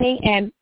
And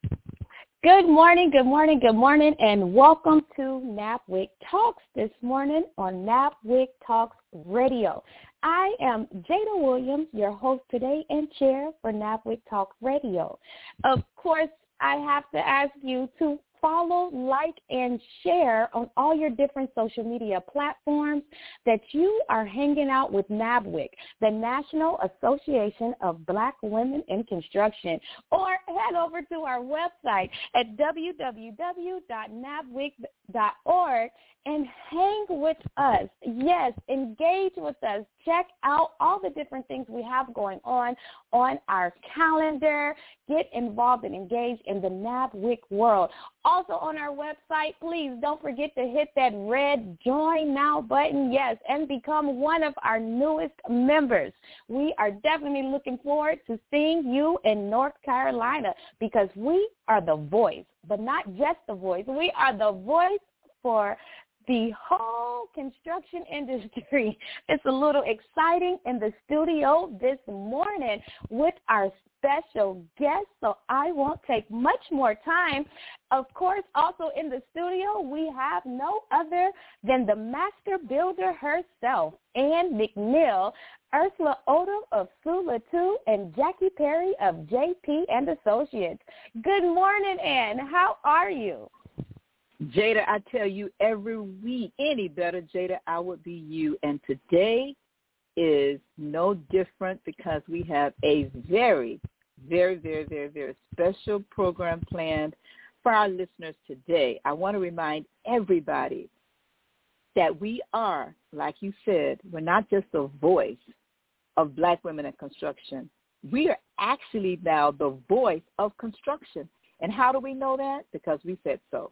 good morning, good morning, good morning, and welcome to NABWIC Talks this morning on NABWIC Talks Radio. I am Jada Williams, your host today and chair for NABWIC Talks Radio. Of course, I have to ask you to follow, like, and share on all your different social media platforms that you are hanging out with NABWIC, the National Association of Black Women in Construction, or head over to our website at www.nabwic.org and hang with us. Yes, engage with us. Check out all the different things we have going on on our calendar. Get involved and engage in the NABWIC world. Also on our website, please don't forget to hit that red join now button. Yes, and become one of our newest members. We are definitely looking forward to seeing you in North Carolina because we are the voice, but not just the voice. We are the voice for the whole construction industry. It's a little exciting in the studio this morning with our special guest, so I won't take much more time. Of course, also in the studio, we have no other than the master builder herself, Ann McNeil, Ursula Odom of Sula 2, and Jackie Perry of JP and Associates. Good morning, Ann. How are you? Jada, I tell you every week, any better, Jada, I would be you. And today is no different because we have a very, very, very, very, very special program planned for our listeners today. I want to remind everybody that we are, like you said, we're not just the voice of black women in construction. We are actually now the voice of construction. And how do we know that? Because we said so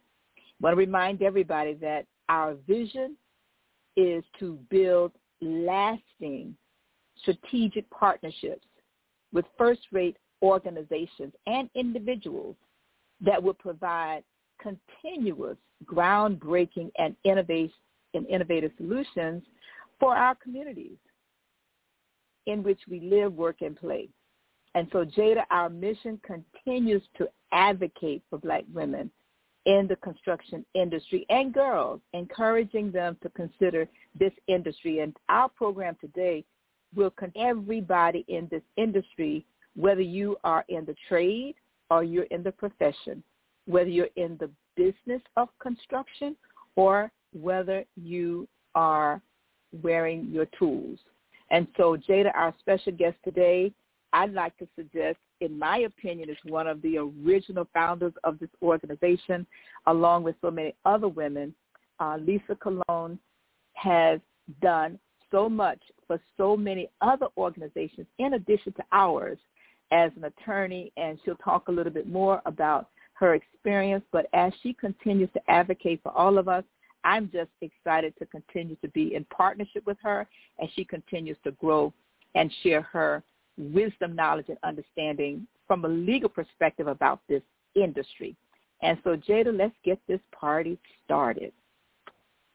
want to remind everybody that our vision is to build lasting strategic partnerships with first-rate organizations and individuals that will provide continuous groundbreaking and innovative, solutions for our communities in which we live, work, and play. And so, Jada, our mission continues to advocate for black women in the construction industry and girls, encouraging them to consider this industry. And our program today will connect everybody in this industry, whether you are in the trade or you're in the profession, whether you're in the business of construction or whether you are wearing your tools. And so Jada, our special guest today, I'd like to suggest in my opinion, is one of the original founders of this organization, along with so many other women. Uh, Lisa Colon has done so much for so many other organizations in addition to ours as an attorney, and she'll talk a little bit more about her experience. But as she continues to advocate for all of us, I'm just excited to continue to be in partnership with her as she continues to grow and share her wisdom, knowledge, and understanding from a legal perspective about this industry. And so, Jada, let's get this party started.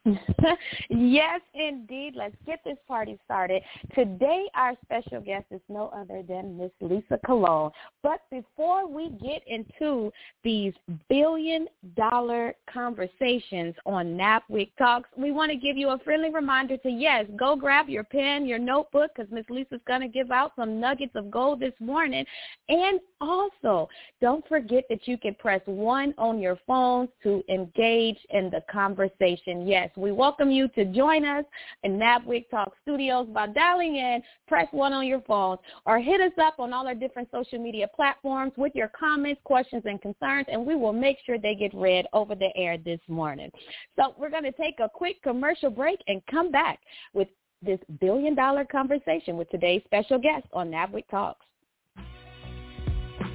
yes, indeed. Let's get this party started. Today, our special guest is no other than Miss Lisa Colon. But before we get into these billion dollar conversations on NABWIC Talks, we want to give you a friendly reminder to, yes, go grab your pen, your notebook, because Miss Lisa's going to give out some nuggets of gold this morning. And also, don't forget that you can press one on your phone to engage in the conversation. Yes, we welcome you to join us in NABWIC Talk Studios by dialing in, press one on your phone, or hit us up on all our different social media platforms with your comments, questions, and concerns, and we will make sure they get read over the air this morning. So we're going to take a quick commercial break and come back with this billion dollar conversation with today's special guest on NABWIC Talks.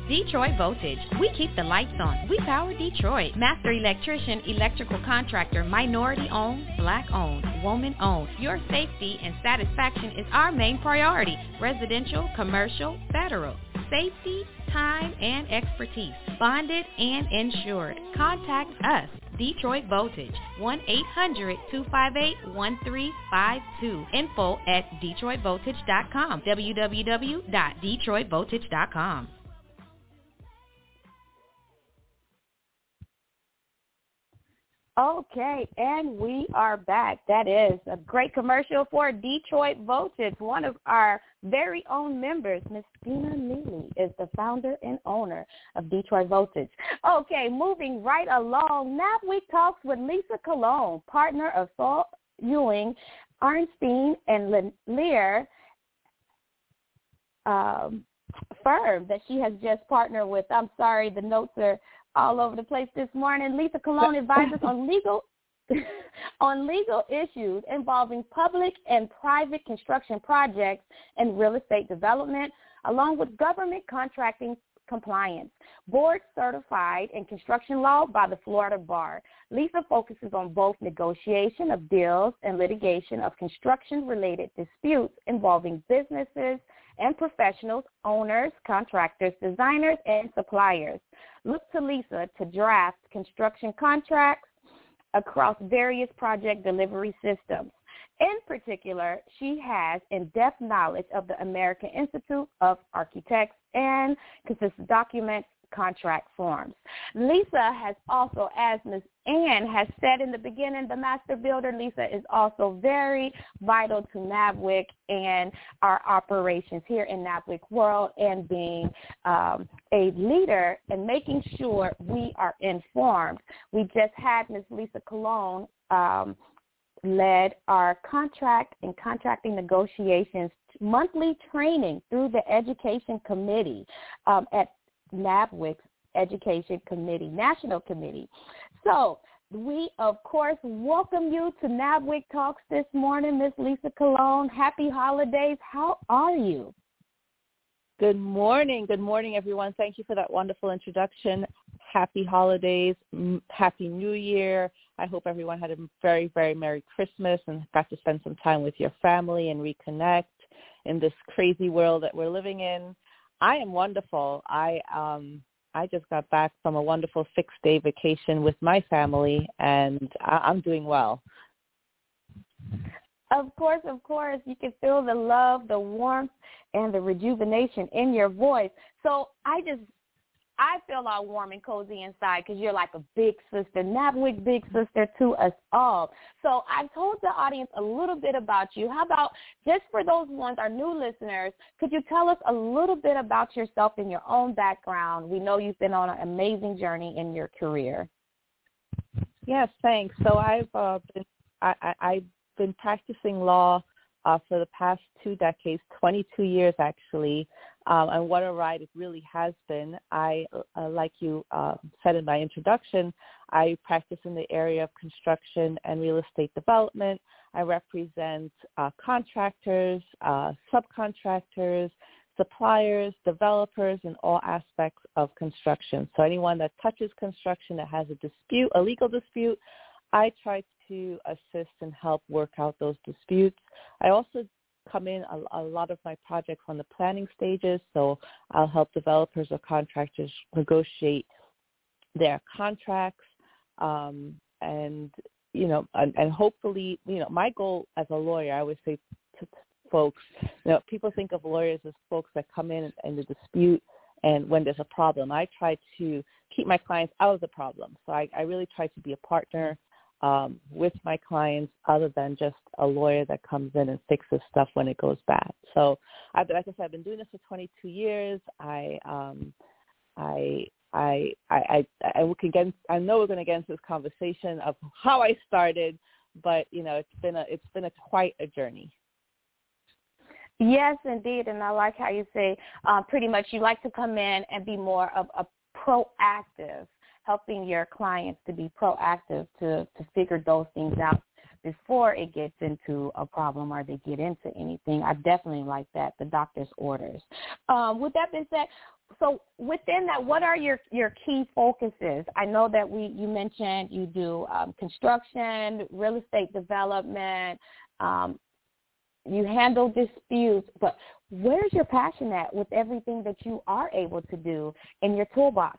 Detroit Voltage. We keep the lights on. We power Detroit. Master electrician, electrical contractor, minority owned, black owned, woman owned. Your safety and satisfaction is our main priority. Residential, commercial, federal. Safety, time, and expertise. Bonded and insured. Contact us. Detroit Voltage, 1-800-258-1352. Info at DetroitVoltage.com, www.detroitvoltage.com. Okay, and we are back. That is a great commercial for Detroit Voltage. One of our very own members, Miss Dina Neely, is the founder and owner of Detroit Voltage. Okay, moving right along. NABWIC talks with Lisa Colon, partner of Saul Ewing, Arnstein, and Lehr um, firm that she has just partnered with. I'm sorry, the notes are all over the place this morning. Lisa Colon advises on legal on legal issues involving public and private construction projects and real estate development, along with government contracting compliance. Board certified in construction law by the Florida Bar. Lisa focuses on both negotiation of deals and litigation of construction-related disputes involving businesses and professionals, owners, contractors, designers, and suppliers. Look to Lisa to draft construction contracts across various project delivery systems. In particular, she has in-depth knowledge of the American Institute of Architects and consistent documents contract forms. Lisa has also, as Ms. Ann has said in the beginning, the master builder, Lisa is also very vital to NABWIC and our operations here in NABWIC world and being um, a leader and making sure we are informed. We just had Ms. Lisa Colon um, led our contract and contracting negotiations monthly training through the education committee um, at NABWIC's Education Committee, National Committee. So we, of course, welcome you to NABWIC Talks this morning, Miss Lisa Colon. Happy holidays. How are you? Good morning. Good morning, everyone. Thank you for that wonderful introduction. Happy holidays. Happy New Year. I hope everyone had a very, very Merry Christmas and got to spend some time with your family and reconnect in this crazy world that we're living in. I am wonderful. I um I just got back from a wonderful six day vacation with my family and I- I'm doing well. Of course, of course, you can feel the love, the warmth, and the rejuvenation in your voice. So I just I feel all warm and cozy inside because you're like a big sister, NABWIC big sister to us all. So I've told the audience a little bit about you. How about just for those ones, our new listeners, could you tell us a little bit about yourself and your own background? We know you've been on an amazing journey in your career. Yes, thanks. So I've uh, been I, I, I've been practicing law uh, for the past two decades, 22 years actually. Um, and what a ride it really has been. I, uh, like you uh, said in my introduction, I practice in the area of construction and real estate development. I represent uh, contractors, uh, subcontractors, suppliers, developers in all aspects of construction. So anyone that touches construction that has a dispute, a legal dispute, I try to assist and help work out those disputes. I also come in a, a, lot of my projects on the planning stages, so I'll help developers or contractors negotiate their contracts um, and you know, and, and hopefully, you know, my goal as a lawyer, I always say to folks, you know, people think of lawyers as folks that come in and the dispute and when there's a problem. I try to keep my clients out of the problem. So I, I really try to be a partner um, with my clients other than just a lawyer that comes in and fixes stuff when it goes bad. So I, like I said, I've been doing this for 22 years. I, um, I, I, I, I, I can get. I know we're going to get into this conversation of how I started, but you know, it's been a, it's been a quite a journey. Yes, indeed, and I like how you say uh, pretty much you like to come in and be more of a proactive, helping your clients to be proactive to to figure those things out before it gets into a problem or they get into anything. I definitely like that, the doctor's orders. Um, with that being said, so within that, what are your, your key focuses? I know that we you mentioned you do um, construction, real estate development, um, you handle disputes, but where's your passion at with everything that you are able to do in your toolbox?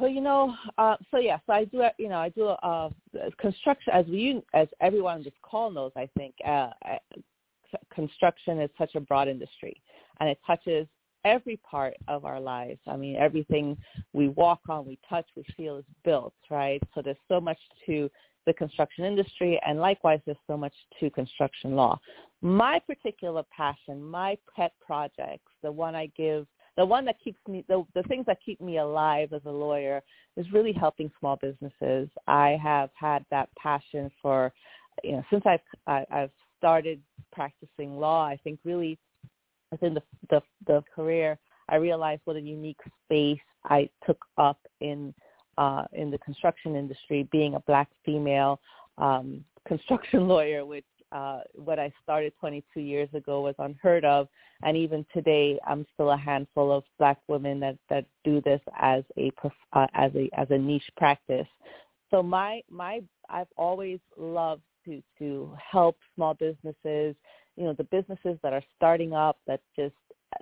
Well, you know, uh, so yeah, so I do, you know, I do uh, construction as we, as everyone on this call knows. I think uh, construction is such a broad industry, and it touches every part of our lives. I mean, everything we walk on, we touch, we feel is built, right? So there's so much to the construction industry, and likewise, there's so much to construction law. My particular passion, my pet projects, the one I give, the one that keeps me, the, the things that keep me alive as a lawyer is really helping small businesses. I have had that passion for, you know, since I've I, I've started practicing law. I think really within the, the the career, I realized what a unique space I took up in uh, in the construction industry, being a black female um, construction lawyer, which uh, what I started 22 years ago was unheard of, and even today, I'm still a handful of black women that that do this as a uh, as a as a niche practice. So my my I've always loved to to help small businesses, you know, the businesses that are starting up that just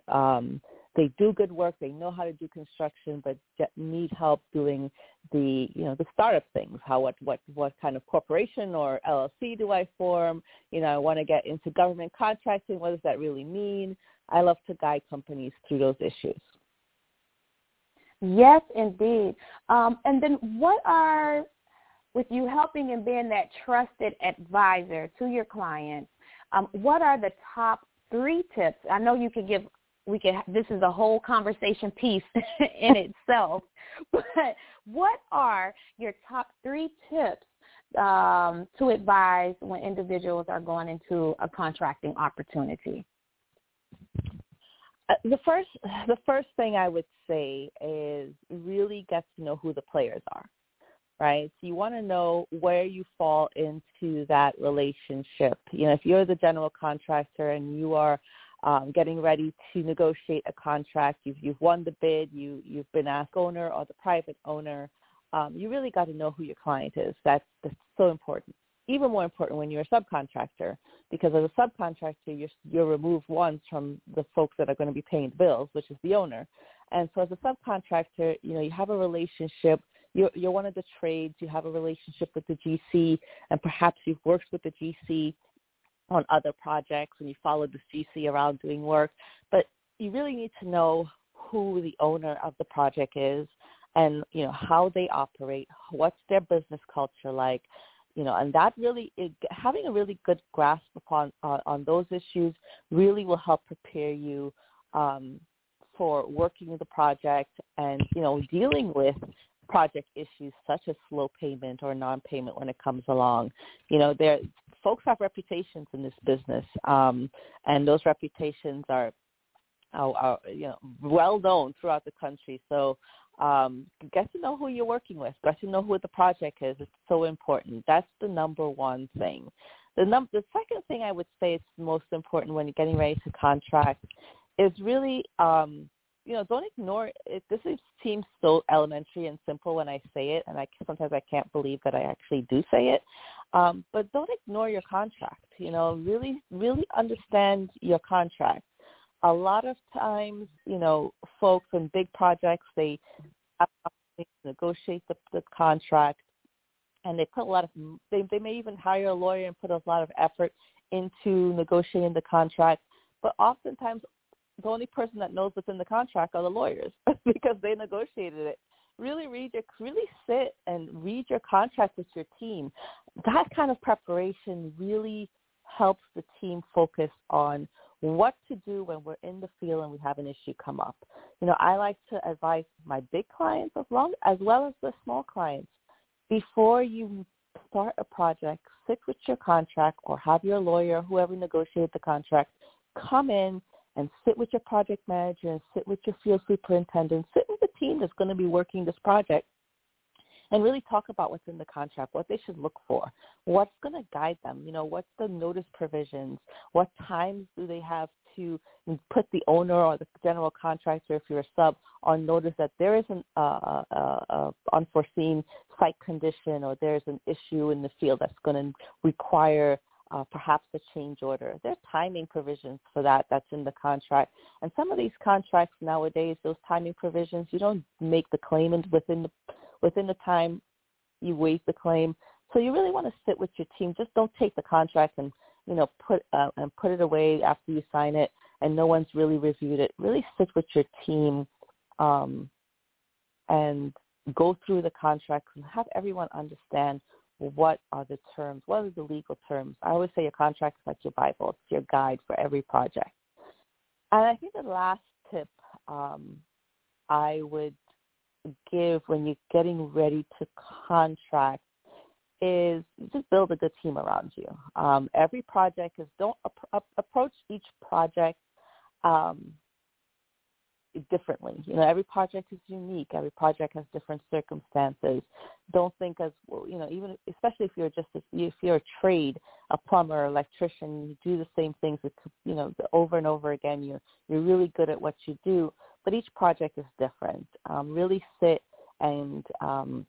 um, they do good work, they know how to do construction, but need help doing the you know the startup things. How what what what kind of corporation or LLC do I form? You know, I want to get into government contracting. What does that really mean? I love to guide companies through those issues. Yes, indeed. Um, and then what are with you helping and being that trusted advisor to your clients, um, what are the top three tips? I know you could give we can this is a whole conversation piece in itself. But what are your top three tips um, to advise when individuals are going into a contracting opportunity? Uh, the first the first thing i would say is really get to know who the players are right? So you want to know where you fall into that relationship. You know if you're the general contractor and you are um, getting ready to negotiate a contract. You've you've won the bid. You you've been asked owner or the private owner. Um, you really got to know who your client is. That's, that's so important. Even more important when you're a subcontractor, because as a subcontractor, you're you're removed once from the folks that are going to be paying the bills, which is the owner. And so as a subcontractor, you know you have a relationship you're, you're one of the trades, you have a relationship with the GC, and perhaps you've worked with the GC on other projects and you follow the GC around doing work, but you really need to know who the owner of the project is and you know how they operate, what's their business culture like, you know, and that really having a really good grasp upon uh, on those issues really will help prepare you um, for working with the project and you know dealing with project issues such as slow payment or non-payment when it comes along. You know, there folks have reputations in this business, um, and those reputations are, are, are you know well known throughout the country. So um, get to know who you're working with. Get to know who the project is. It's so important. That's the number one thing. The num- the second thing I would say is most important when you're getting ready to contract is really um, you know, don't ignore it. This is, seems so elementary and simple when I say it, and I sometimes I can't believe that I actually do say it. Um, but don't ignore your contract. You know, really, really understand your contract. A lot of times, you know, folks in big projects they negotiate the, the contract, and they put a lot of they they may even hire a lawyer and put a lot of effort into negotiating the contract, but oftentimes the only person that knows what's in the contract are the lawyers because they negotiated it. Really read your really sit and read your contract with your team. That kind of preparation really helps the team focus on what to do when we're in the field and we have an issue come up. You know, I like to advise my big clients as long as well as the small clients before you start a project, sit with your contract or have your lawyer, whoever negotiated the contract, come in and sit with your project manager and sit with your field superintendent, sit with the team that's going to be working this project and really talk about what's in the contract, what they should look for, what's going to guide them, you know, what's the notice provisions, what times do they have to put the owner or the general contractor, if you're a sub, on notice that there is an uh, uh, uh, unforeseen site condition or there's an issue in the field that's going to require uh, perhaps a change order. There are timing provisions for that that's in the contract. And some of these contracts nowadays, those timing provisions, you don't make the claimant within the within the time you waive the claim. So you really want to sit with your team. Just don't take the contract and you know put uh, and put it away after you sign it and no one's really reviewed it. Really sit with your team um, and go through the contract and have everyone understand what are the terms, what are the legal terms. I always say a contract is like your Bible, it's your guide for every project. And I think the last tip um, I would give when you're getting ready to contract is just build a good team around you. Um, every project is don't ap- approach each project um, differently. You know, every project is unique. Every project has different circumstances. Don't think as you know, even especially if you're just a, if you're a trade, a plumber, electrician, you do the same things, with, you know, over and over again. You're you're really good at what you do, but each project is different. Um, really sit and um,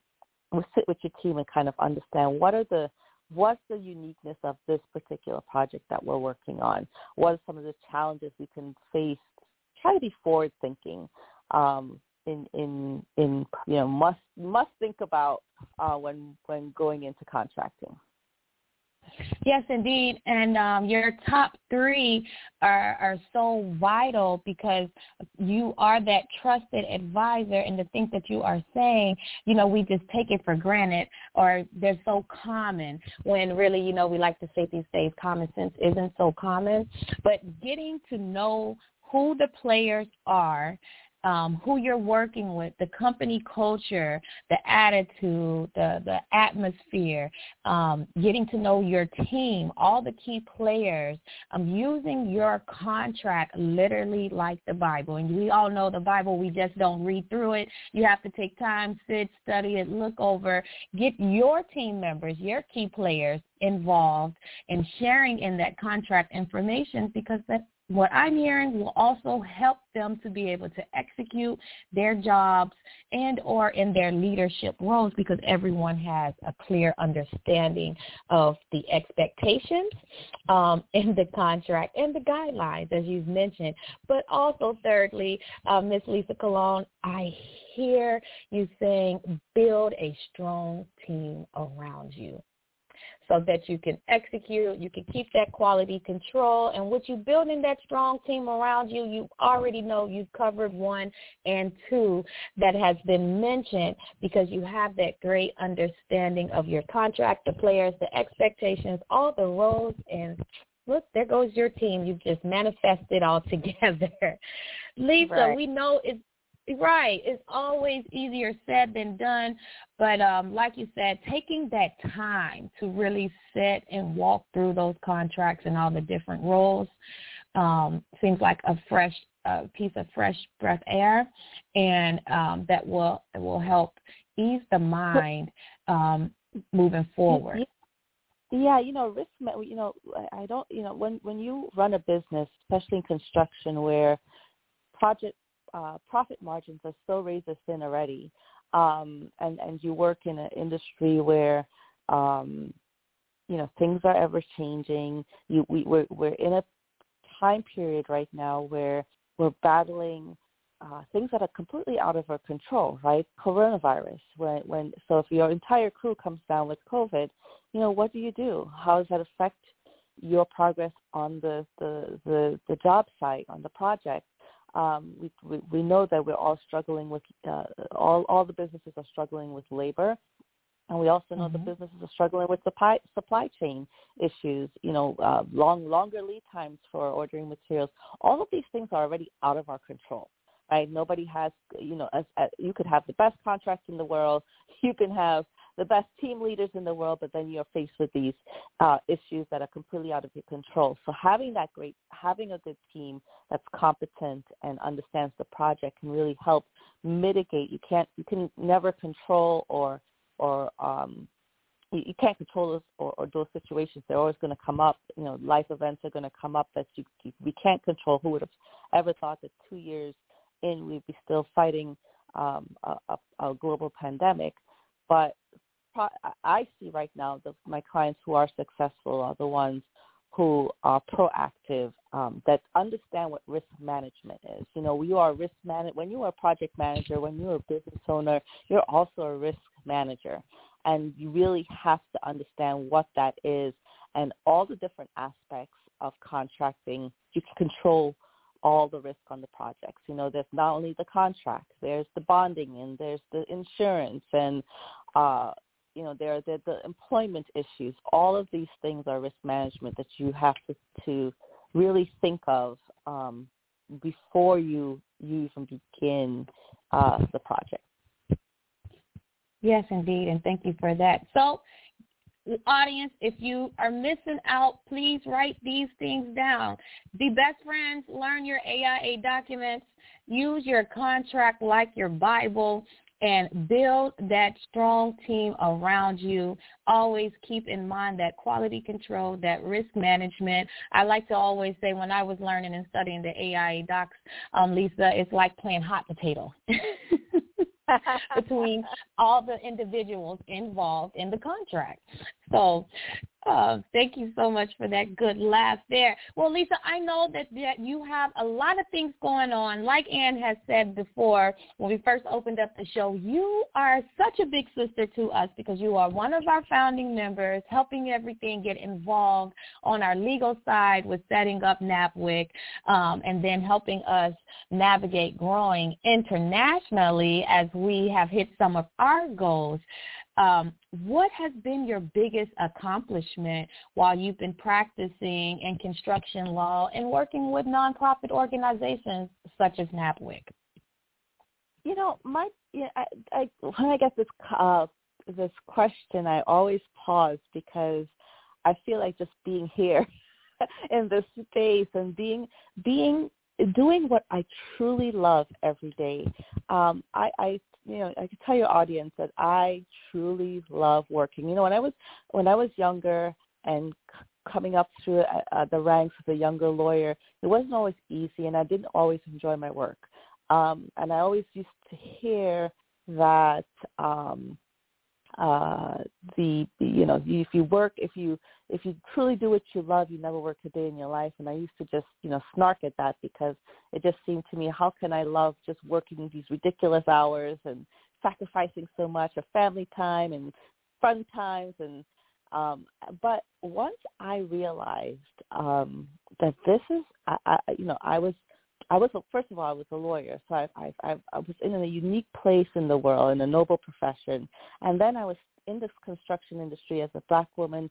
sit with your team and kind of understand what are the what's the uniqueness of this particular project that we're working on? What are some of the challenges we can face? Be forward thinking. Um, in in in you know must must think about uh, when when going into contracting. Yes, indeed. And um, your top three are, are so vital because you are that trusted advisor. And the things that you are saying, you know, we just take it for granted or they're so common when really, you know, we like to say these days common sense isn't so common. But getting to know who the players are um, who you're working with, the company culture, the attitude, the the atmosphere, um, getting to know your team, all the key players, um, using your contract literally like the Bible. And we all know the Bible, we just don't read through it. You have to take time, sit, study it, look over, get your team members, your key players involved in sharing in that contract information because that what I'm hearing will also help them to be able to execute their jobs and or in their leadership roles because everyone has a clear understanding of the expectations um, in the contract and the guidelines, as you've mentioned. But also, thirdly, uh, Ms. Lisa Colon, I hear you saying build a strong team around you so that you can execute, you can keep that quality control. And with you building that strong team around you, you already know you've covered one and two that has been mentioned because you have that great understanding of your contract, the players, the expectations, all the roles and look, there goes your team. You've just manifested all together. Lisa, right. we know it's Right. It's always easier said than done. But um, like you said, taking that time to really sit and walk through those contracts and all the different roles um, seems like a fresh uh, piece of fresh breath air, and um, that will will help ease the mind um, moving forward. Yeah, you know, risk. You know, I don't. You know, when when you run a business, especially in construction, where project uh, profit margins are so razor thin already, um, and and you work in an industry where um, you know things are ever changing. You we we're we're in a time period right now where we're battling uh, things that are completely out of our control, right? Coronavirus. When when so if your entire crew comes down with COVID, you know what do you do? How does that affect your progress on the the the, the job site on the project? Um, we, we we know that we're all struggling with uh, all all the businesses are struggling with labor and we also know mm-hmm. the businesses are struggling with supply supply chain issues. You know, uh, long longer lead times for ordering materials. All of these things are already out of our control, right? Nobody has, you know, as, as you could have the best contracts in the world, you can have the best team leaders in the world, but then you're faced with these uh, issues that are completely out of your control. So having that great, having a good team that's competent and understands the project can really help mitigate. You can't, you can never control or or um, you, can't control those or, or those situations. They're always going to come up. You know, life events are going to come up that you, you we can't control. Who would have ever thought that two years in we'd be still fighting um, a, a, a global pandemic? But I see right now that my clients who are successful are the ones who are proactive, um, that understand what risk management is. You know, you are risk man. When you are a project manager, when you're a business owner, you're also a risk manager. And you really have to understand what that is and all the different aspects of contracting. You can control all the risk on the projects. You know, there's not only the contract, there's the bonding and there's the insurance and uh you know, there are the, the employment issues. All of these things are risk management that you have to, to really think of um, before you, you even begin uh, the project. Yes, indeed, and thank you for that. So, audience, if you are missing out, please write these things down. Be best friends, learn your AIA documents, use your contract like your Bible, and build that strong team around you. Always keep in mind that quality control, that risk management. I like to always say when I was learning and studying the AIA docs, um, Lisa, it's like playing hot potato. between all the individuals involved in the contract. So uh, thank you so much for that good laugh there. Well, Lisa, I know that, that you have a lot of things going on. Like Ann has said before when we first opened up the show, you are such a big sister to us because you are one of our founding members, helping everything get involved on our legal side with setting up NABWIC um, and then helping us navigate growing internationally as we have hit some of our goals. Um, what has been your biggest accomplishment while you've been practicing in construction law and working with nonprofit organizations such as NABWIC? You know, my yeah, I, I, when I get this uh, this question, I always pause because I feel like just being here in this space and being being doing what I truly love every day. Um, I, I you know, I can tell your audience that I truly love working. You know, when I was when I was younger and c- coming up through uh, uh, the ranks as a younger lawyer, it wasn't always easy, and I didn't always enjoy my work. Um, and I always used to hear that um, uh, the you know if you work if you if you truly do what you love you never work a day in your life. And i used to just you know snark at that because it just seemed to me how can i love just working these ridiculous hours and sacrificing so much of family time and fun times? And um but once i realized um that this is I, I you know i was I was first of all I was a lawyer, so I, I I I was in a unique place in the world in a noble profession, and then I was in this construction industry as a black woman,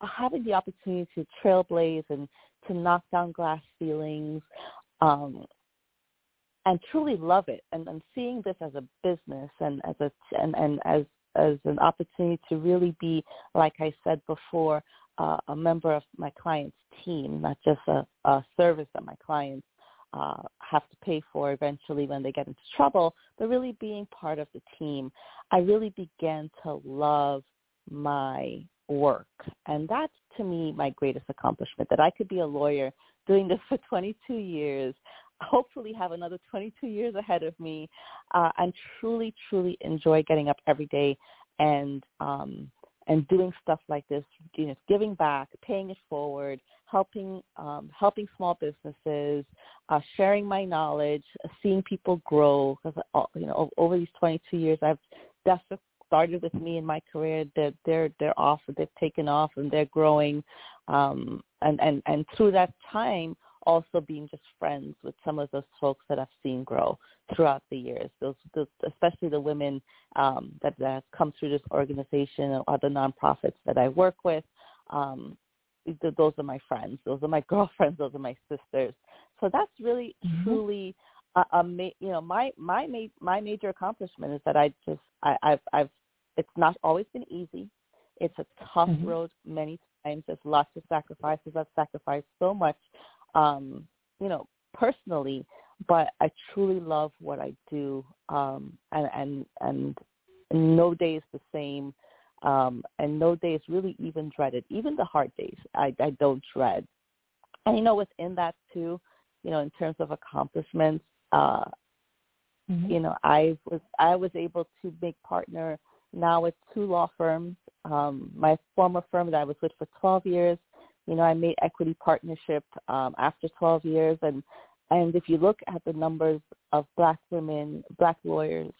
having the opportunity to trailblaze and to knock down glass ceilings, um, and truly love it, and, and seeing this as a business and as a and and as as an opportunity to really be, like I said before, uh, a member of my client's team, not just a, a service that my clients uh, have to pay for eventually when they get into trouble, but really being part of the team, I really began to love my work. And that's to me my greatest accomplishment, that I could be a lawyer doing this for 22 years, hopefully have another 22 years ahead of me, uh, and truly, truly enjoy getting up every day and um, and doing stuff like this, you know, giving back, paying it forward, helping um, helping small businesses, uh, sharing my knowledge, seeing people grow. Because uh, you know, over these 22 years, I've that's what started with me in my career. They're they're they're off. They've taken off and they're growing. Um, and and and through that time, also being just friends with some of those folks that I've seen grow throughout the years. Those, those especially the women um, that, that have come through this organization or other nonprofits that I work with. Um, those are my friends. Those are my girlfriends. Those are my sisters. So that's really mm-hmm. truly a, a you know my my ma- my major accomplishment is that I just I, I've I've it's not always been easy. It's a tough mm-hmm. road many times. There's lots of sacrifices. I've sacrificed so much um, you know, personally, but I truly love what I do, um, and and and no day is the same, um, and no day is really even dreaded. Even the hard days, I, I don't dread. And you know, within that too, you know, in terms of accomplishments, uh, mm-hmm. you know, I was I was able to make partner now with two law firms. Um, my former firm that I was with for 12 years you know, I made equity partnership um, after 12 years, and and if you look at the numbers of black women, black lawyers,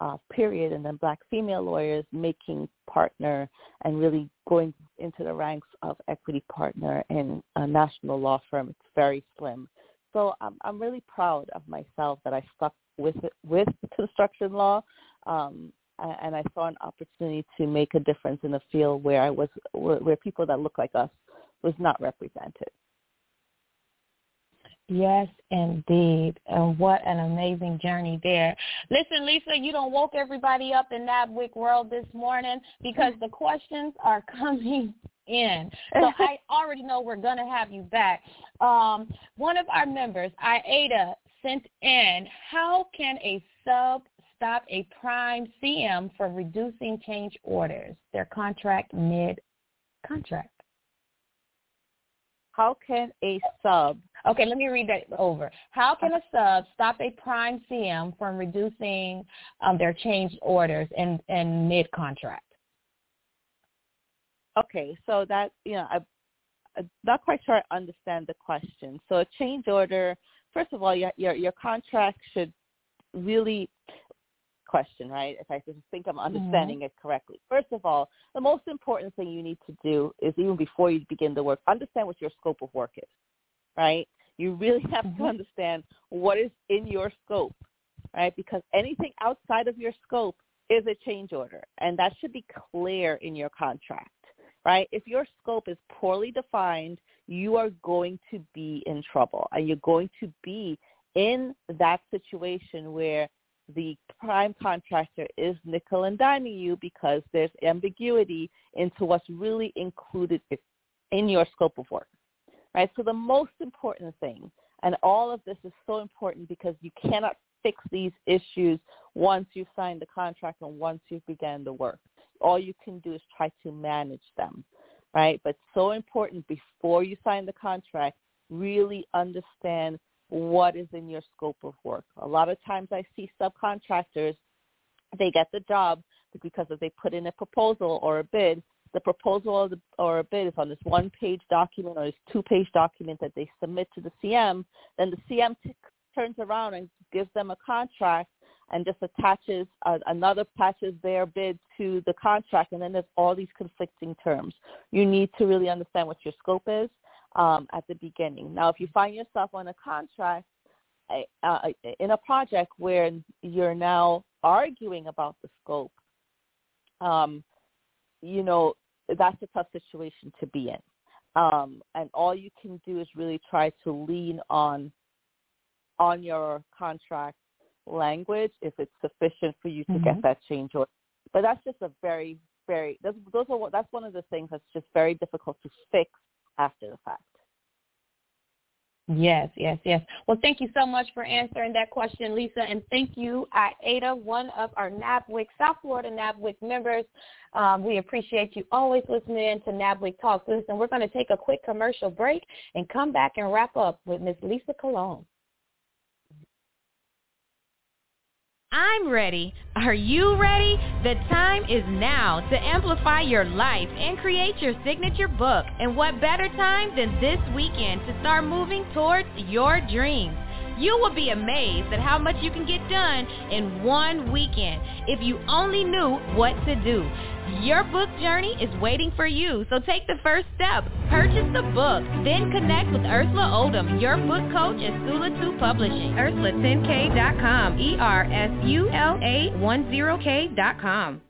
uh, period, and then black female lawyers making partner and really going into the ranks of equity partner in a national law firm, it's very slim. So I'm I'm really proud of myself that I stuck with it, with construction law. Um, and I saw an opportunity to make a difference in a field where I was where people that look like us was not represented. Yes, indeed. And what an amazing journey there. Listen, Lisa, you don't woke everybody up in that NABWIC world this morning because the questions are coming in. So I already know we're going to have you back. Um, one of our members, Iada, sent in, how can a sub stop a prime CM from reducing change orders, their contract mid-contract? how can a sub Okay, let me read that over. How can a sub stop a prime CM from reducing um, their change orders in, in mid-contract? Okay, so that, you know, I, I'm not quite sure I understand the question. So a change order, first of all, your, your, your contract should really question, right? If I think I'm understanding mm-hmm. it correctly. First of all, the most important thing you need to do is even before you begin the work, understand what your scope of work is, right? You really have mm-hmm. to understand what is in your scope, right? Because anything outside of your scope is a change order, and that should be clear in your contract, right? If your scope is poorly defined, you are going to be in trouble, and you're going to be in that situation where the prime contractor is nickel and diming you because there's ambiguity into what's really included in your scope of work. Right? So the most important thing, and all of this is so important because you cannot fix these issues once you sign the contract and once you've begun the work. All you can do is try to manage them. Right? But so important before you sign the contract, really understand what is in your scope of work. A lot of times I see subcontractors, they get the job because if they put in a proposal or a bid, the proposal or, the, or a bid is on this one-page document or this two-page document that they submit to the CM. Then the CM t- turns around and gives them a contract and just attaches uh, another attaches their bid to the contract, and then there's all these conflicting terms. You need to really understand what your scope is um, at the beginning. Now, if you find yourself on a contract uh, in a project where you're now arguing about the scope, um, you know that's a tough situation to be in. Um, and all you can do is really try to lean on on your contract language if it's sufficient for you to mm-hmm. get that change order. But that's just a very, very those, those are that's one of the things that's just very difficult to fix after the fact. Yes, yes, yes. Well, thank you so much for answering that question, Lisa, and thank you, Ada, one of our NABWIC, South Florida NABWIC members. Um, we appreciate you always listening in to NABWIC Talks. Listen, we're going to take a quick commercial break and come back and wrap up with Miss Lisa Colon. I'm ready. Are you ready? The time is now to amplify your life and create your signature book. And what better time than this weekend to start moving towards your dreams? You will be amazed at how much you can get done in one weekend if you only knew what to do. Your book journey is waiting for you, so take the first step. Purchase the book, then connect with Ursula Odom, your book coach at Sula 2 Publishing. Ursula10k.com, E-R-S-U-L-A 10k.com.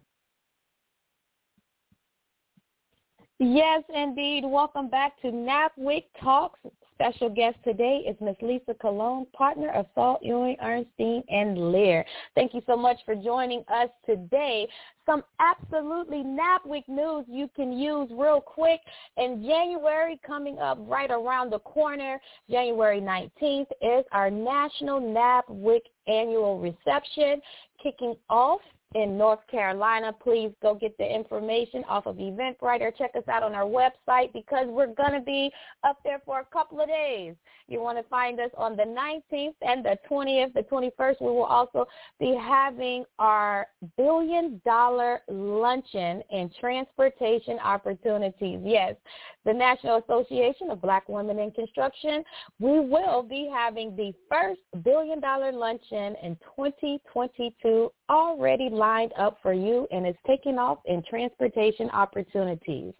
Yes, indeed. Welcome back to NABWIC Talks. Special guest today is Ms. Lisa Colon, partner of Saul Ewing, Arnstein, and Lehr. Thank you so much for joining us today. Some absolutely NABWIC news you can use real quick. In January, coming up right around the corner, January 19th, is our National NABWIC Annual Reception kicking off in North Carolina, please go get the information off of Eventbrite or check us out on our website because we're going to be up there for a couple of days. You want to find us on the 19th and the 20th. The 21st, we will also be having our billion dollar luncheon and transportation opportunities. Yes, the National Association of Black Women in Construction, we will be having the first billion dollar luncheon in 2022 already lined up for you and it's taking off in transportation opportunities.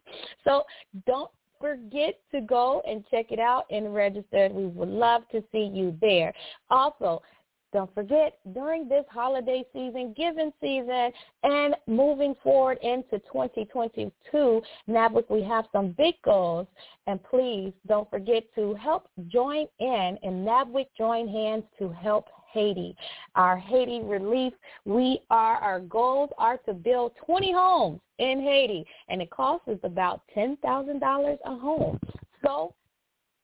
So don't forget to go and check it out and register. We would love to see you there. Also, don't forget, during this holiday season, giving season, and moving forward into 2022, NABWIC, we have some big goals. And please don't forget to help join in and NABWIC join hands to help Haiti. Our Haiti relief, we are, our goals are to build 20 homes in Haiti, and it costs us about $10,000 a home. So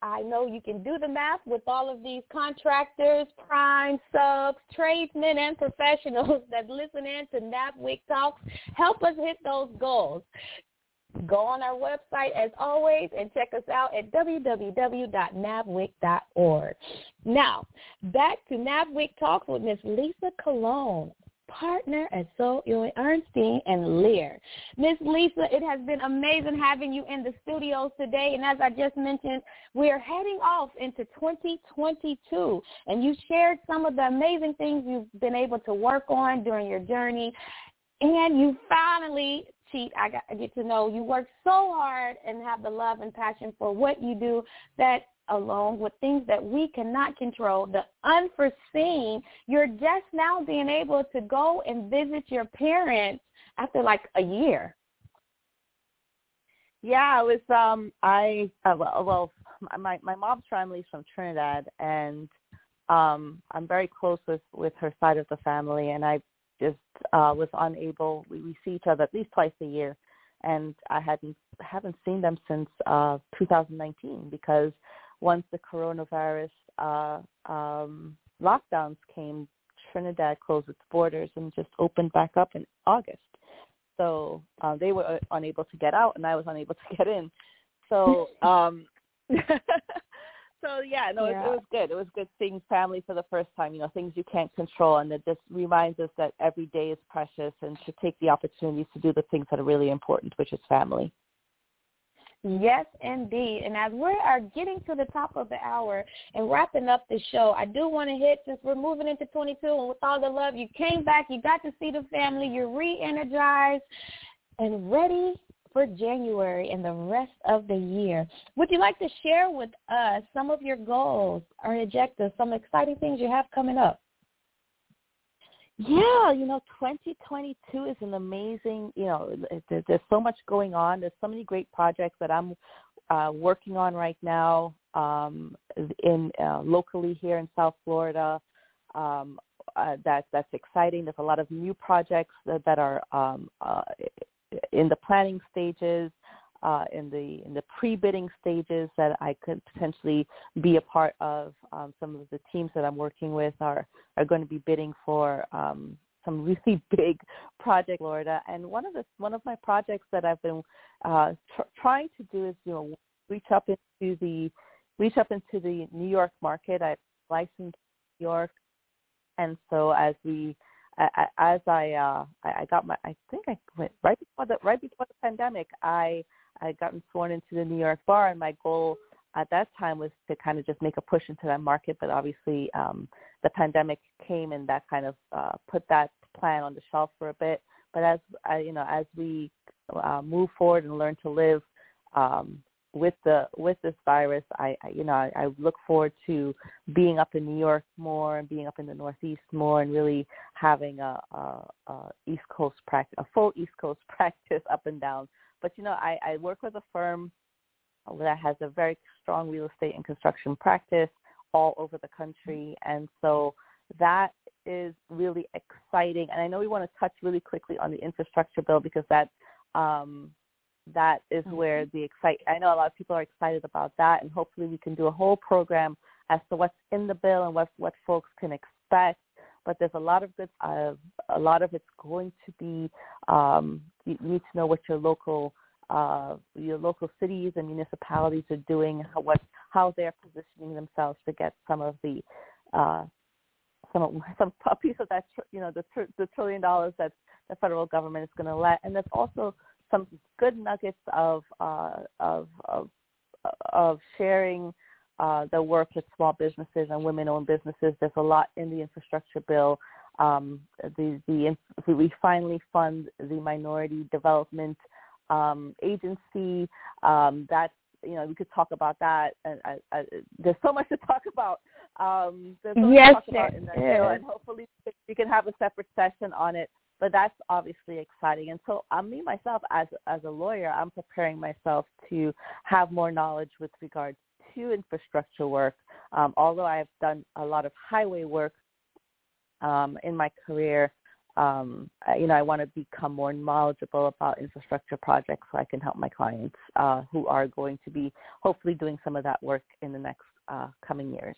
I know you can do the math with all of these contractors, prime subs, tradesmen, and professionals that listen in to NABWIC Talks. Help us hit those goals. Go on our website as always and check us out at www.nabwic.org. Now, back to NABWIC Talks with Miss Lisa Colon partner at Saul Ewing Arnstein and Lehr. Miss Lisa, it has been amazing having you in the studios today. And as I just mentioned, we are heading off into 2022. And you shared some of the amazing things you've been able to work on during your journey. And you finally cheat. I, got, I get to know you work so hard and have the love and passion for what you do that along with things that we cannot control, the unforeseen, you're just now being able to go and visit your parents after like a year. Yeah, it was um I uh, well, well my my mom's family's from Trinidad and um I'm very close with with her side of the family and I just uh was unable we, we see each other at least twice a year and I hadn't haven't seen them since uh 2019 because once the coronavirus uh, um, lockdowns came, Trinidad closed its borders and just opened back up in August. So uh, they were uh, unable to get out, and I was unable to get in. So, um, so yeah, no, yeah. It, it was good. It was good seeing family for the first time. You know, things you can't control, and it just reminds us that every day is precious, and to take the opportunities to do the things that are really important, which is family. Yes, indeed. And as we are getting to the top of the hour and wrapping up the show, I do want to hit, since we're moving into 22 and with all the love, you came back, you got to see the family, you're re-energized and ready for January and the rest of the year. Would you like to share with us some of your goals or objectives, some exciting things you have coming up? Yeah, you know, 2022 is an amazing, you know, there's so much going on. There's so many great projects that I'm uh, working on right now um, in uh, locally here in South Florida. Um, uh, that that's exciting. There's a lot of new projects that, that are um, uh, in the planning stages uh, in the in the pre-bidding stages that I could potentially be a part of. Um, some of the teams that I'm working with are are going to be bidding for um, some really big project, Florida. And one of the one of my projects that I've been uh, tr- trying to do is you know reach up into the reach up into the New York market. I licensed New York, and so as we I, as I uh I got my I think I went right before the right before the pandemic I I gotten sworn into the New York bar and my goal at that time was to kind of just make a push into that market but obviously um the pandemic came and that kind of uh put that plan on the shelf for a bit. But as I, you know as we uh, move forward and learn to live um with the with this virus, I, I you know I, I look forward to being up in New York more and being up in the Northeast more and really having a, a, a East Coast practice, a full East Coast practice up and down. But you know I, I work with a firm that has a very strong real estate and construction practice all over the country, and so that is really exciting. And I know we want to touch really quickly on the infrastructure bill because that um, that is mm-hmm. where the excite I know a lot of people are excited about that and hopefully we can do a whole program as to what's in the bill and what what folks can expect but there's a lot of good uh, a lot of it's going to be um, you need to know what your local uh, your local cities and municipalities are doing how what how they're positioning themselves to get some of the uh, some some a piece of that you know the the trillion dollars that the federal government is going to let and there's also some good nuggets of uh, of, of of sharing uh, the work with small businesses and women-owned businesses. There's a lot in the infrastructure bill. Um, the, the we finally fund the Minority Development um, Agency. Um, that's you know we could talk about that. And I, I, there's so much to talk about. Um, there's so much yes, to talk about in that bill, and hopefully we can have a separate session on it but that's obviously exciting. And so, um, me myself, as as a lawyer, I'm preparing myself to have more knowledge with regards to infrastructure work. Um, although I've done a lot of highway work um, in my career, um, you know, I want to become more knowledgeable about infrastructure projects so I can help my clients uh, who are going to be hopefully doing some of that work in the next uh, coming years.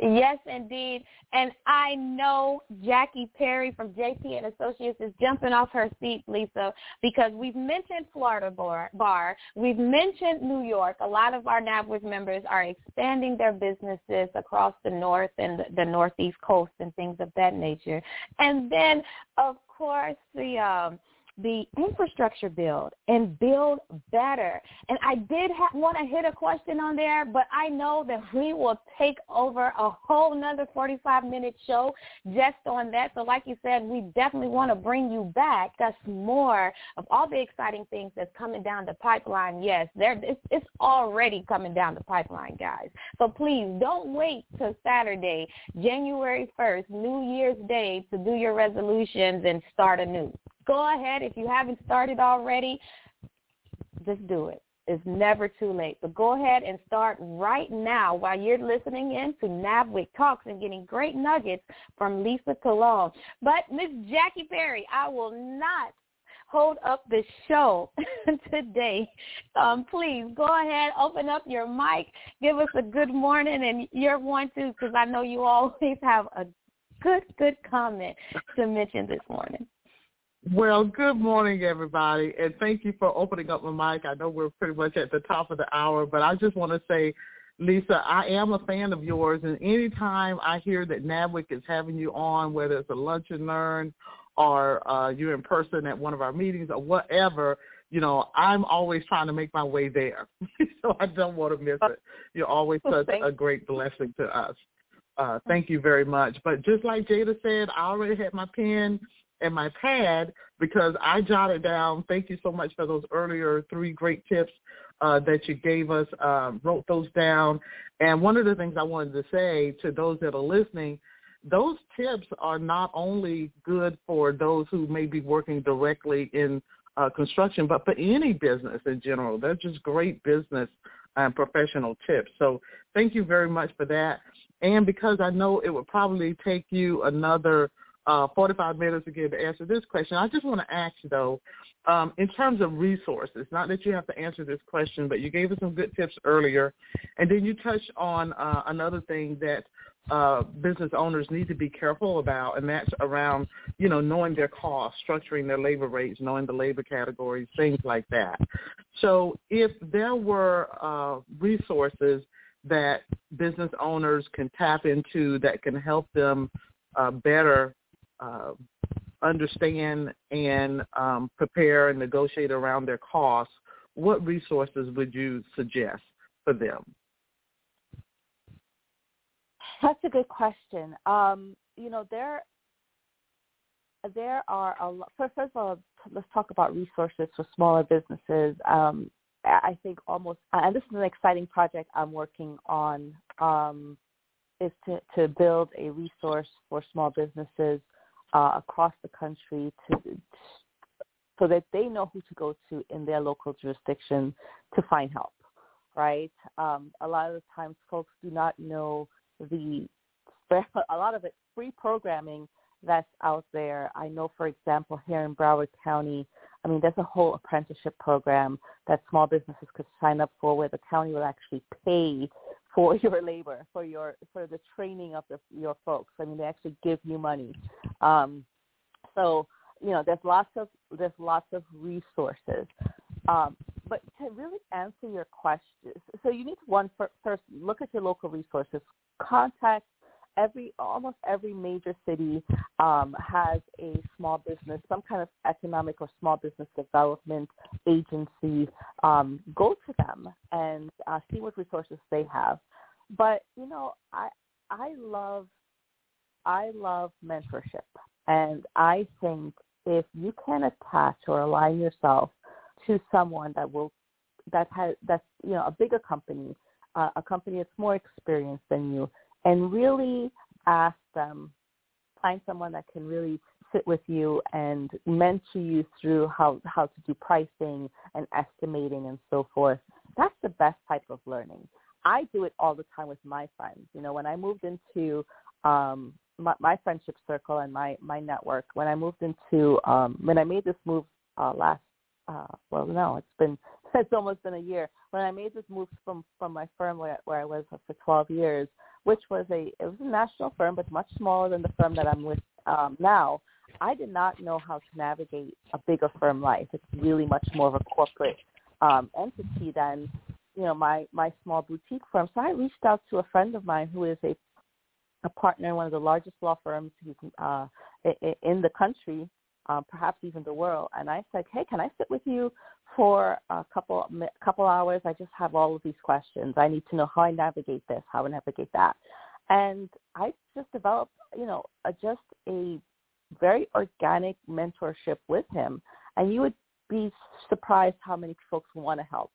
Yes, indeed. And I know Jackie Perry from JP and Associates is jumping off her seat, Lisa, because we've mentioned Florida bar, bar. We've mentioned New York. A lot of our NABWIC members are expanding their businesses across the north and the, the northeast coast and things of that nature. And then, of course, the um, the infrastructure build and build better. And I did ha- want to hit a question on there, but I know that we will take over a whole nother 45 minute show just on that. So like you said, we definitely want to bring you back. That's more of all the exciting things that's coming down the pipeline. Yes, there it's, it's already coming down the pipeline, guys. So please don't wait till Saturday, January 1st, New Year's Day to do your resolutions and start anew go ahead. If you haven't started already, just do it. It's never too late. But go ahead and start right now while you're listening in to NABWIC Talks and getting great nuggets from Lisa Colon. But Miss Jackie Perry, I will not hold up the show today. Um, please go ahead, open up your mic, give us a good morning, and you're one too, because I know you always have a good, good comment to mention this morning. Well, good morning, everybody, and thank you for opening up my mic. I know we're pretty much at the top of the hour, but I just want to say, Lisa, I am a fan of yours, and anytime I hear that NABWIC is having you on, whether it's a lunch and learn or uh, you're in person at one of our meetings or whatever, you know, I'm always trying to make my way there, so I don't want to miss it. You're always such a great blessing to us. Uh, thank you very much. But just like Jada said, I already had my pen and my pad because I jotted down. Thank you so much for those earlier three great tips uh, that you gave us. Uh, wrote those down. And one of the things I wanted to say to those that are listening, those tips are not only good for those who may be working directly in uh, construction, but for any business in general. They're just great business and professional tips. So thank you very much for that. And because I know it would probably take you another uh, 45 minutes again to answer this question. I just want to ask, though, um, in terms of resources, not that you have to answer this question, but you gave us some good tips earlier, and then you touched on uh, another thing that uh, business owners need to be careful about, and that's around, you know, knowing their costs, structuring their labor rates, knowing the labor categories, things like that. So if there were uh, resources that business owners can tap into that can help them uh, better uh, understand and um, prepare and negotiate around their costs, what resources would you suggest for them? That's a good question. Um, you know, there there are a lot. First, of all, let's talk about resources for smaller businesses. Um, I think almost, and this is an exciting project I'm working on, um, is to, to build a resource for small businesses uh, across the country to, so that they know who to go to in their local jurisdiction to find help. Right? Um, a lot of the times, folks do not know the a lot of it free programming that's out there. I know, for example, here in Broward County, I mean, there's a whole apprenticeship program that small businesses could sign up for, where the county will actually pay for your labor, for your for the training of the, your folks. I mean, they actually give you money. Um, so you know, there's lots of there's lots of resources. Um, but to really answer your questions, so you need to one first look at your local resources. Contact every almost every major city um, has a small business, some kind of economic or small business development agency. Um, go to them and uh, see what resources they have. But you know, I I love I love mentorship, and I think if you can attach or align yourself to someone that will that has that's you know a bigger company, uh, a company that's more experienced than you, and really ask them, find someone that can really sit with you and mentor you through how, how to do pricing and estimating and so forth. That's the best type of learning. I do it all the time with my friends. You know, when I moved into um, my, my friendship circle and my, my network, when I moved into, um, when I made this move uh, last, uh, well, no, it's been, it's almost been a year. When I made this move from, from my firm where, where I was for 12 years, which was a it was a national firm, but much smaller than the firm that I'm with um, now. I did not know how to navigate a bigger firm life. It's really much more of a corporate um, entity than you know my my small boutique firm. So I reached out to a friend of mine who is a a partner in one of the largest law firms uh, in the country, uh, perhaps even the world. And I said, hey, can I sit with you for a couple couple hours. I just have all of these questions. I need to know how I navigate this, how I navigate that, and I just developed, you know, a, just a very organic mentorship with him. And you would be surprised how many folks want to help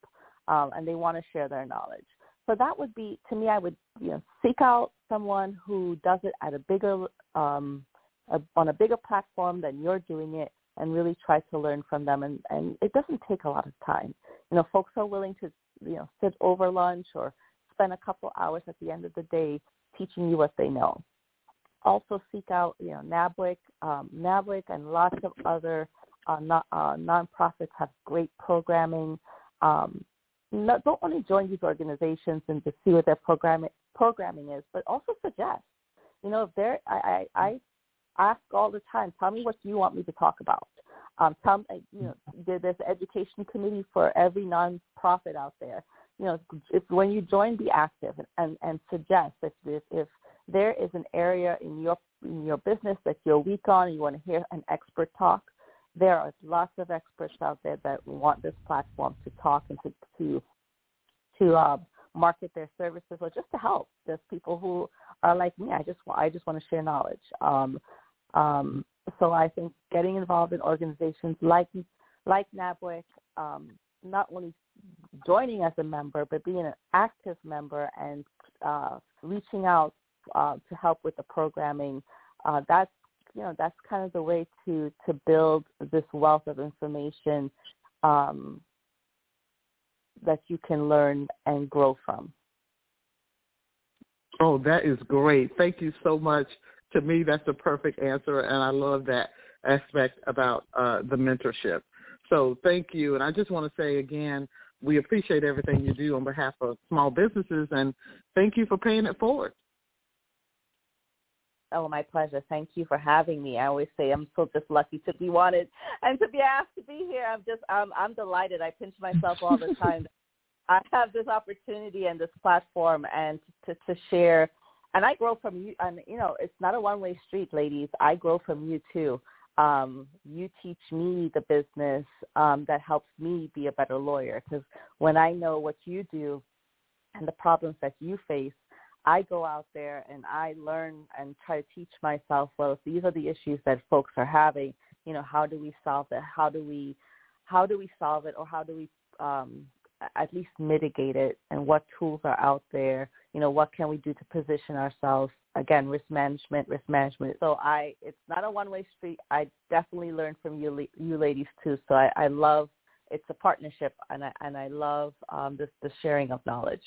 um, and they want to share their knowledge. So that would be, to me, I would you know seek out someone who does it at a bigger um, a, on a bigger platform than you're doing it and really try to learn from them. And, and it doesn't take a lot of time. You know, folks are willing to, you know, sit over lunch or spend a couple hours at the end of the day teaching you what they know. Also seek out, you know, NABWIC, um, NABWIC and lots of other uh, not, uh, nonprofits have great programming. Um, not, don't only join these organizations and just see what their programming programming is, but also suggest. You know, if they're, I, I, I ask all the time, tell me what you want me to talk about. Um, tell me, you know, there's an education committee for every nonprofit out there. You know, if when you join, be active and, and, and suggest if, if if there is an area in your in your business that you're weak on and you want to hear an expert talk, there are lots of experts out there that want this platform to talk and to to to uh, market their services or just to help. There's people who are like me. I just I just want to share knowledge. Um, um, so I think getting involved in organizations like like NABWIC, um, not only joining as a member, but being an active member and uh, reaching out uh, to help with the programming, uh, that's you know that's kind of the way to to build this wealth of information um, that you can learn and grow from. Oh, that is great. Thank you so much to me, that's the perfect answer, and I love that aspect about uh, the mentorship. So thank you, and I just want to say again, we appreciate everything you do on behalf of small businesses, and thank you for paying it forward. Oh, my pleasure. Thank you for having me. I always say I'm so just lucky to be wanted and to be asked to be here. I'm just I'm I'm delighted. I pinch myself all the time. I have this opportunity and this platform and to to share and I grow from you. And you know, it's not a one-way street, ladies. I grow from you too. Um, you teach me the business um, that helps me be a better lawyer. Because when I know what you do and the problems that you face, I go out there and I learn and try to teach myself. Well, if these are the issues that folks are having, you know, how do we solve it? How do we, how do we solve it, or how do we um, at least mitigate it and what tools are out there. You know what can we do to position ourselves? Again risk management risk management. So i it's not a one way street. I definitely learned from you you ladies too. So i, I love it's a partnership and i and i love um this the sharing of knowledge.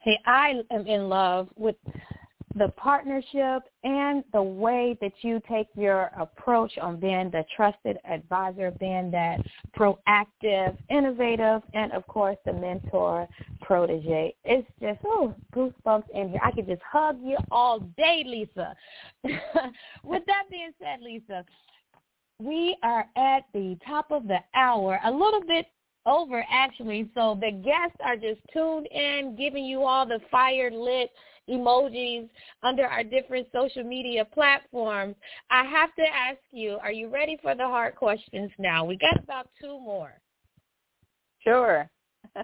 Hey i am in love with the partnership and the way that you take your approach on being the trusted advisor, being that proactive, innovative, and of course the mentor protege. It's just, oh, goosebumps in here. I could just hug you all day, Lisa. With that being said, Lisa, we are at the top of the hour, a little bit over actually. So the guests are just tuned in, giving you all the fire lit emojis under our different social media platforms. I have to ask you, are you ready for the hard questions now? We got about two more. Sure.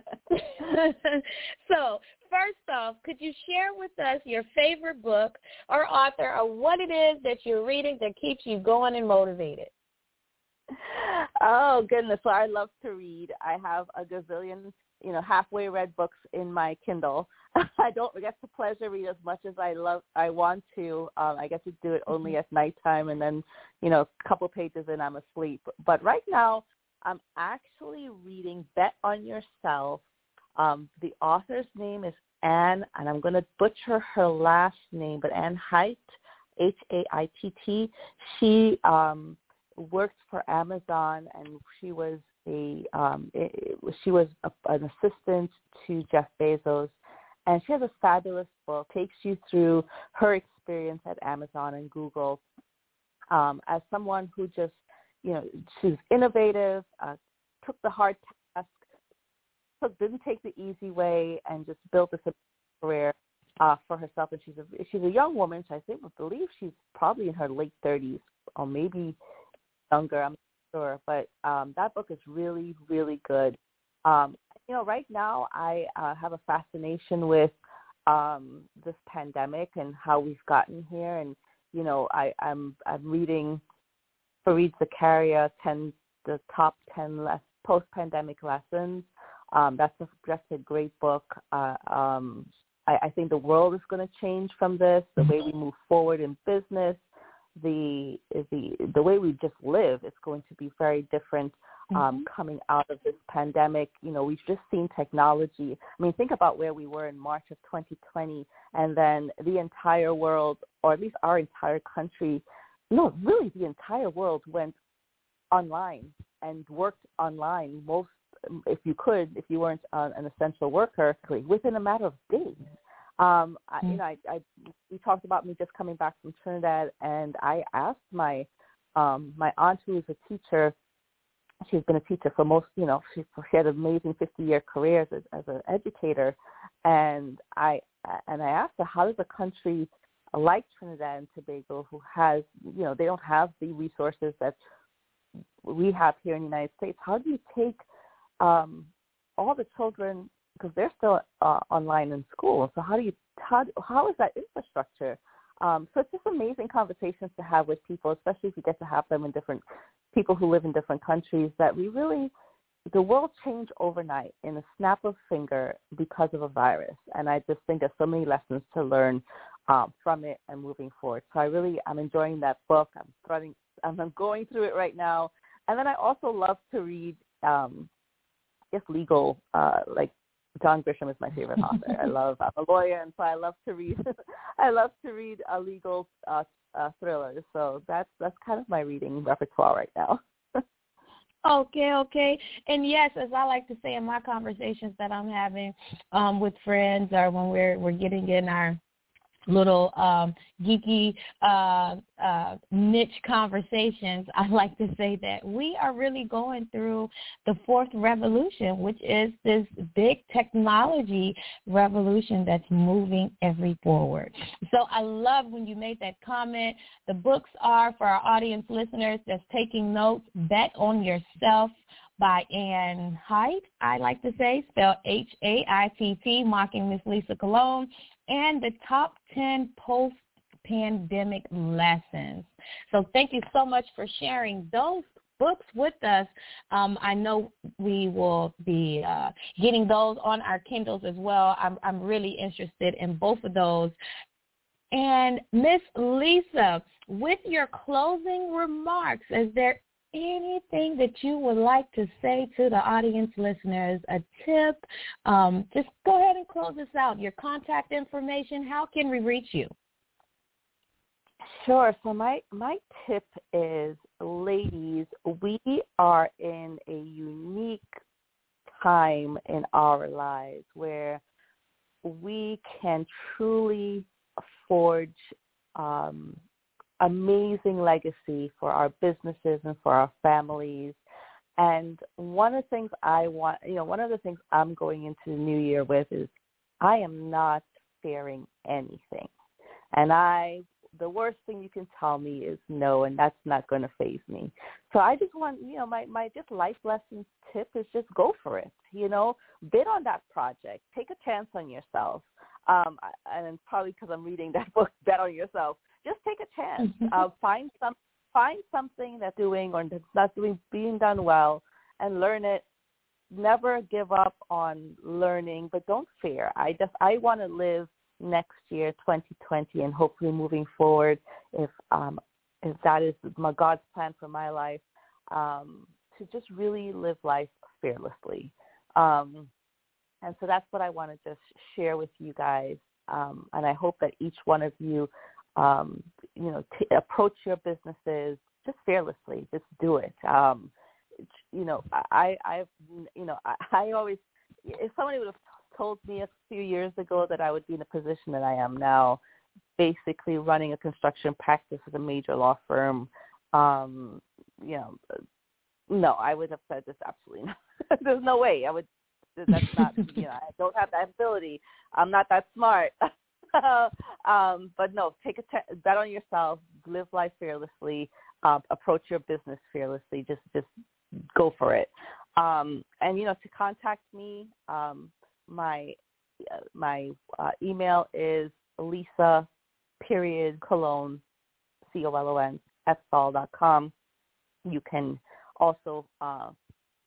so first off, could you share with us your favorite book or author or what it is that you're reading that keeps you going and motivated? Oh goodness! So I love to read. I have a gazillion, you know, halfway read books in my Kindle. I don't get to pleasure read as much as I love. I want to. Um, I get to do it only mm-hmm. at nighttime, and then, you know, a couple pages and I'm asleep. But right now, I'm actually reading "Bet on Yourself." Um, the author's name is Anne, and I'm going to butcher her last name, but Anne Haidt, H A I T T. She um, worked for Amazon, and she was a um, it, she was a, an assistant to Jeff Bezos, and she has a fabulous book. Takes you through her experience at Amazon and Google um, as someone who just you know she's innovative, uh, took the hard task, took didn't take the easy way, and just built this career uh, for herself. And she's a she's a young woman. So I think I believe she's probably in her late thirties or maybe younger. I'm not sure, but um, that book is really, really good. Um, you know, right now I uh, have a fascination with um, this pandemic and how we've gotten here, and you know, I, I'm I'm reading Fareed Zakaria, ten the top ten less post-pandemic lessons. Um, that's a, that's a great book. Uh, um, I, I think the world is going to change from this. The way we move forward in business, the the the way we just live is going to be very different um, mm-hmm. coming out of this pandemic. You know, we've just seen technology. I mean, think about where we were in March of 2020, and then the entire world, or at least our entire country, no, really the entire world went online and worked online. Most, if you could, if you weren't uh, an essential worker, within a matter of days. Um, I, you mm. know, I, I we talked about me just coming back from Trinidad, and I asked my um, my aunt who is a teacher. She's been a teacher for most, you know, she, she had an amazing 50-year career as, as an educator, and I and I asked her, how does a country like Trinidad and Tobago, who has, you know, they don't have the resources that we have here in the United States, how do you take um, all the children because they're still uh, online in school. So how do you how how is that infrastructure? Um, so it's just amazing conversations to have with people, especially if you get to have them in different people who live in different countries. That we really the world changed overnight in a snap of finger because of a virus, and I just think there's so many lessons to learn um, from it and moving forward. So I really I'm enjoying that book. I'm I'm going through it right now, and then I also love to read um, just legal uh, like John Grisham is my favorite author. I love I'm a lawyer, and so I love to read. I love to read a legal uh, uh, thrillers. So that's that's kind of my reading repertoire right now. Okay, okay. And yes, as I like to say in my conversations that I'm having um with friends or when we're we're getting in our little um, geeky uh, uh, niche conversations, I like to say that we are really going through the fourth revolution, which is this big technology revolution that's moving every forward. So I love when you made that comment. The books are for our audience listeners that's taking notes. Bet on yourself by Ann Height, I like to say, spelled H-A-I-T-T, mocking Miss Lisa Colon, and the top 10 post-pandemic lessons. So thank you so much for sharing those books with us. Um, I know we will be uh, getting those on our Kindles as well. I'm, I'm really interested in both of those. And Miss Lisa, with your closing remarks, is there anything that you would like to say to the audience listeners, a tip, um, just go ahead and close this out. Your contact information, how can we reach you? Sure. So my my tip is, ladies, we are in a unique time in our lives where we can truly forge um, amazing legacy for our businesses and for our families. And one of the things I want, you know, one of the things I'm going into the new year with is I am not fearing anything. And I, the worst thing you can tell me is no, and that's not going to phase me. So I just want, you know, my, my just life lessons tip is just go for it, you know, bid on that project, take a chance on yourself. Um, and probably because I'm reading that book, Bet on Yourself, just take a chance. Mm-hmm. Uh, find some find something that's doing or that's not doing being done well, and learn it. Never give up on learning, but don't fear. I just I want to live next year, 2020, and hopefully moving forward, if um, if that is my God's plan for my life, um, to just really live life fearlessly. Um, and so that's what I want to just share with you guys. Um, and I hope that each one of you um, you know, t- approach your businesses just fearlessly. Just do it. Um, you know, I, I've, you know, I, I always, if somebody would have told me a few years ago that I would be in the position that I am now, basically running a construction practice at a major law firm, um, you know, no, I would have said this absolutely not. There's no way I would. That's not, you know, I don't have that ability. I'm not that smart. um, but no, take a bet on yourself. Live life fearlessly. Uh, approach your business fearlessly. Just just go for it. Um, and you know, to contact me, um, my uh, my uh, email is Lisa period Colon C O L O N at com. You can also uh,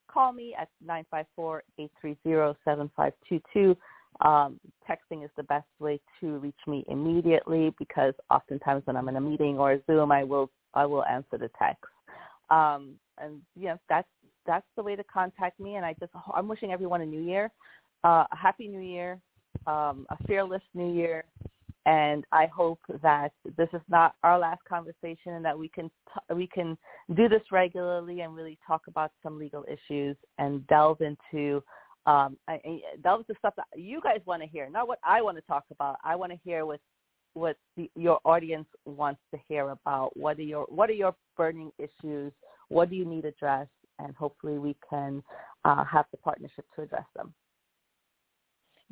call me at nine five four eight three zero seven five two two. Um, texting is the best way to reach me immediately because oftentimes when I'm in a meeting or a Zoom, I will I will answer the text. Um, and yes, that's that's the way to contact me. And I just I'm wishing everyone a new year, uh, a happy new year, um, a fearless new year, and I hope that this is not our last conversation and that we can t- we can do this regularly and really talk about some legal issues and delve into um, I, I, that was the stuff that you guys want to hear, not what I want to talk about. I want to hear what what the, your audience wants to hear about. What are your what are your burning issues? What do you need addressed? And hopefully, we can uh, have the partnership to address them.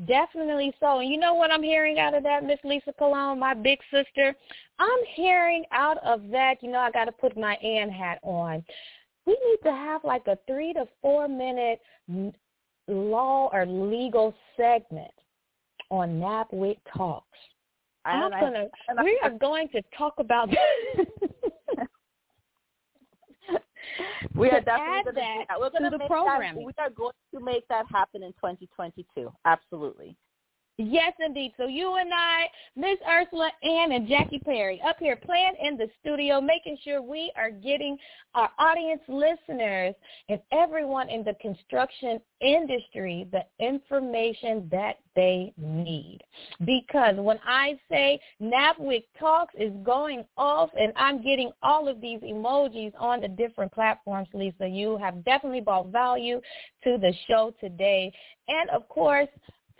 Definitely so. And you know what I'm hearing out of that, Miss Lisa Colon, my big sister? I'm hearing out of that, you know, I got to put my Ann hat on. We need to have like a three to four minute law or legal segment on NABWIC Talks. I'm gonna. We are going to talk about. we are definitely going to, We're going to the program. we are going to make that happen in 2022. Absolutely. Yes, indeed. So you and I, Miss Ursula Ann and Jackie Perry up here playing in the studio, making sure we are getting our audience listeners and everyone in the construction industry the information that they need. Because when I say NABWIC Talks is going off and I'm getting all of these emojis on the different platforms, Lisa, you have definitely brought value to the show today. And of course,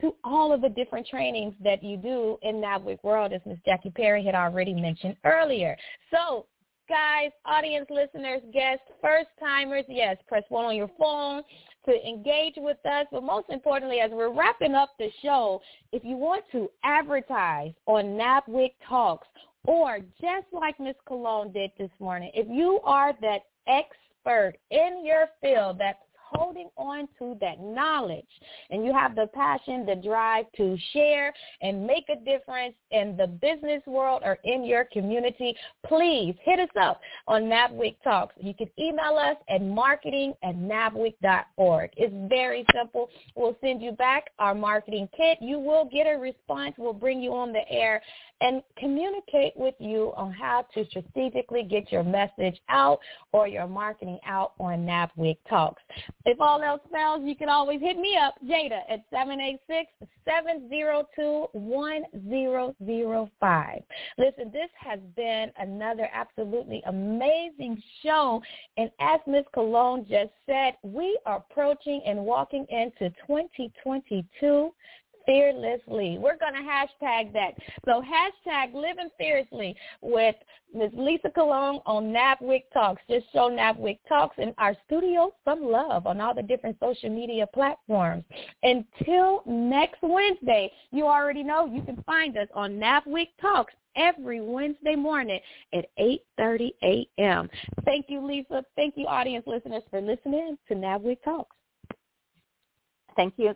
to all of the different trainings that you do in NABWIC World, as Ms. Jackie Perry had already mentioned earlier. So guys, audience listeners, guests, first timers, yes, press one on your phone to engage with us. But most importantly, as we're wrapping up the show, if you want to advertise on NABWIC Talks, or just like Ms. Colon did this morning, if you are that expert in your field, that holding on to that knowledge and you have the passion, the drive to share and make a difference in the business world or in your community, please hit us up on NABWIC Talks. You can email us at marketing at nabwic.org. It's very simple. We'll send you back our marketing kit. You will get a response. We'll bring you on the air and communicate with you on how to strategically get your message out or your marketing out on NABWIC Talks. If all else fails, you can always hit me up, Jada, at 786-702-1005. Listen, this has been another absolutely amazing show. And as Ms. Colon just said, we are approaching and walking into 2022 fearlessly. We're going to hashtag that. So hashtag living fearlessly with Ms. Lisa Colon on NABWIC Talks. Just show NABWIC Talks in our studio some love on all the different social media platforms. Until next Wednesday, you already know you can find us on NABWIC Talks every Wednesday morning at 8.30 a.m. Thank you, Lisa. Thank you, audience listeners, for listening to NABWIC Talks. Thank you.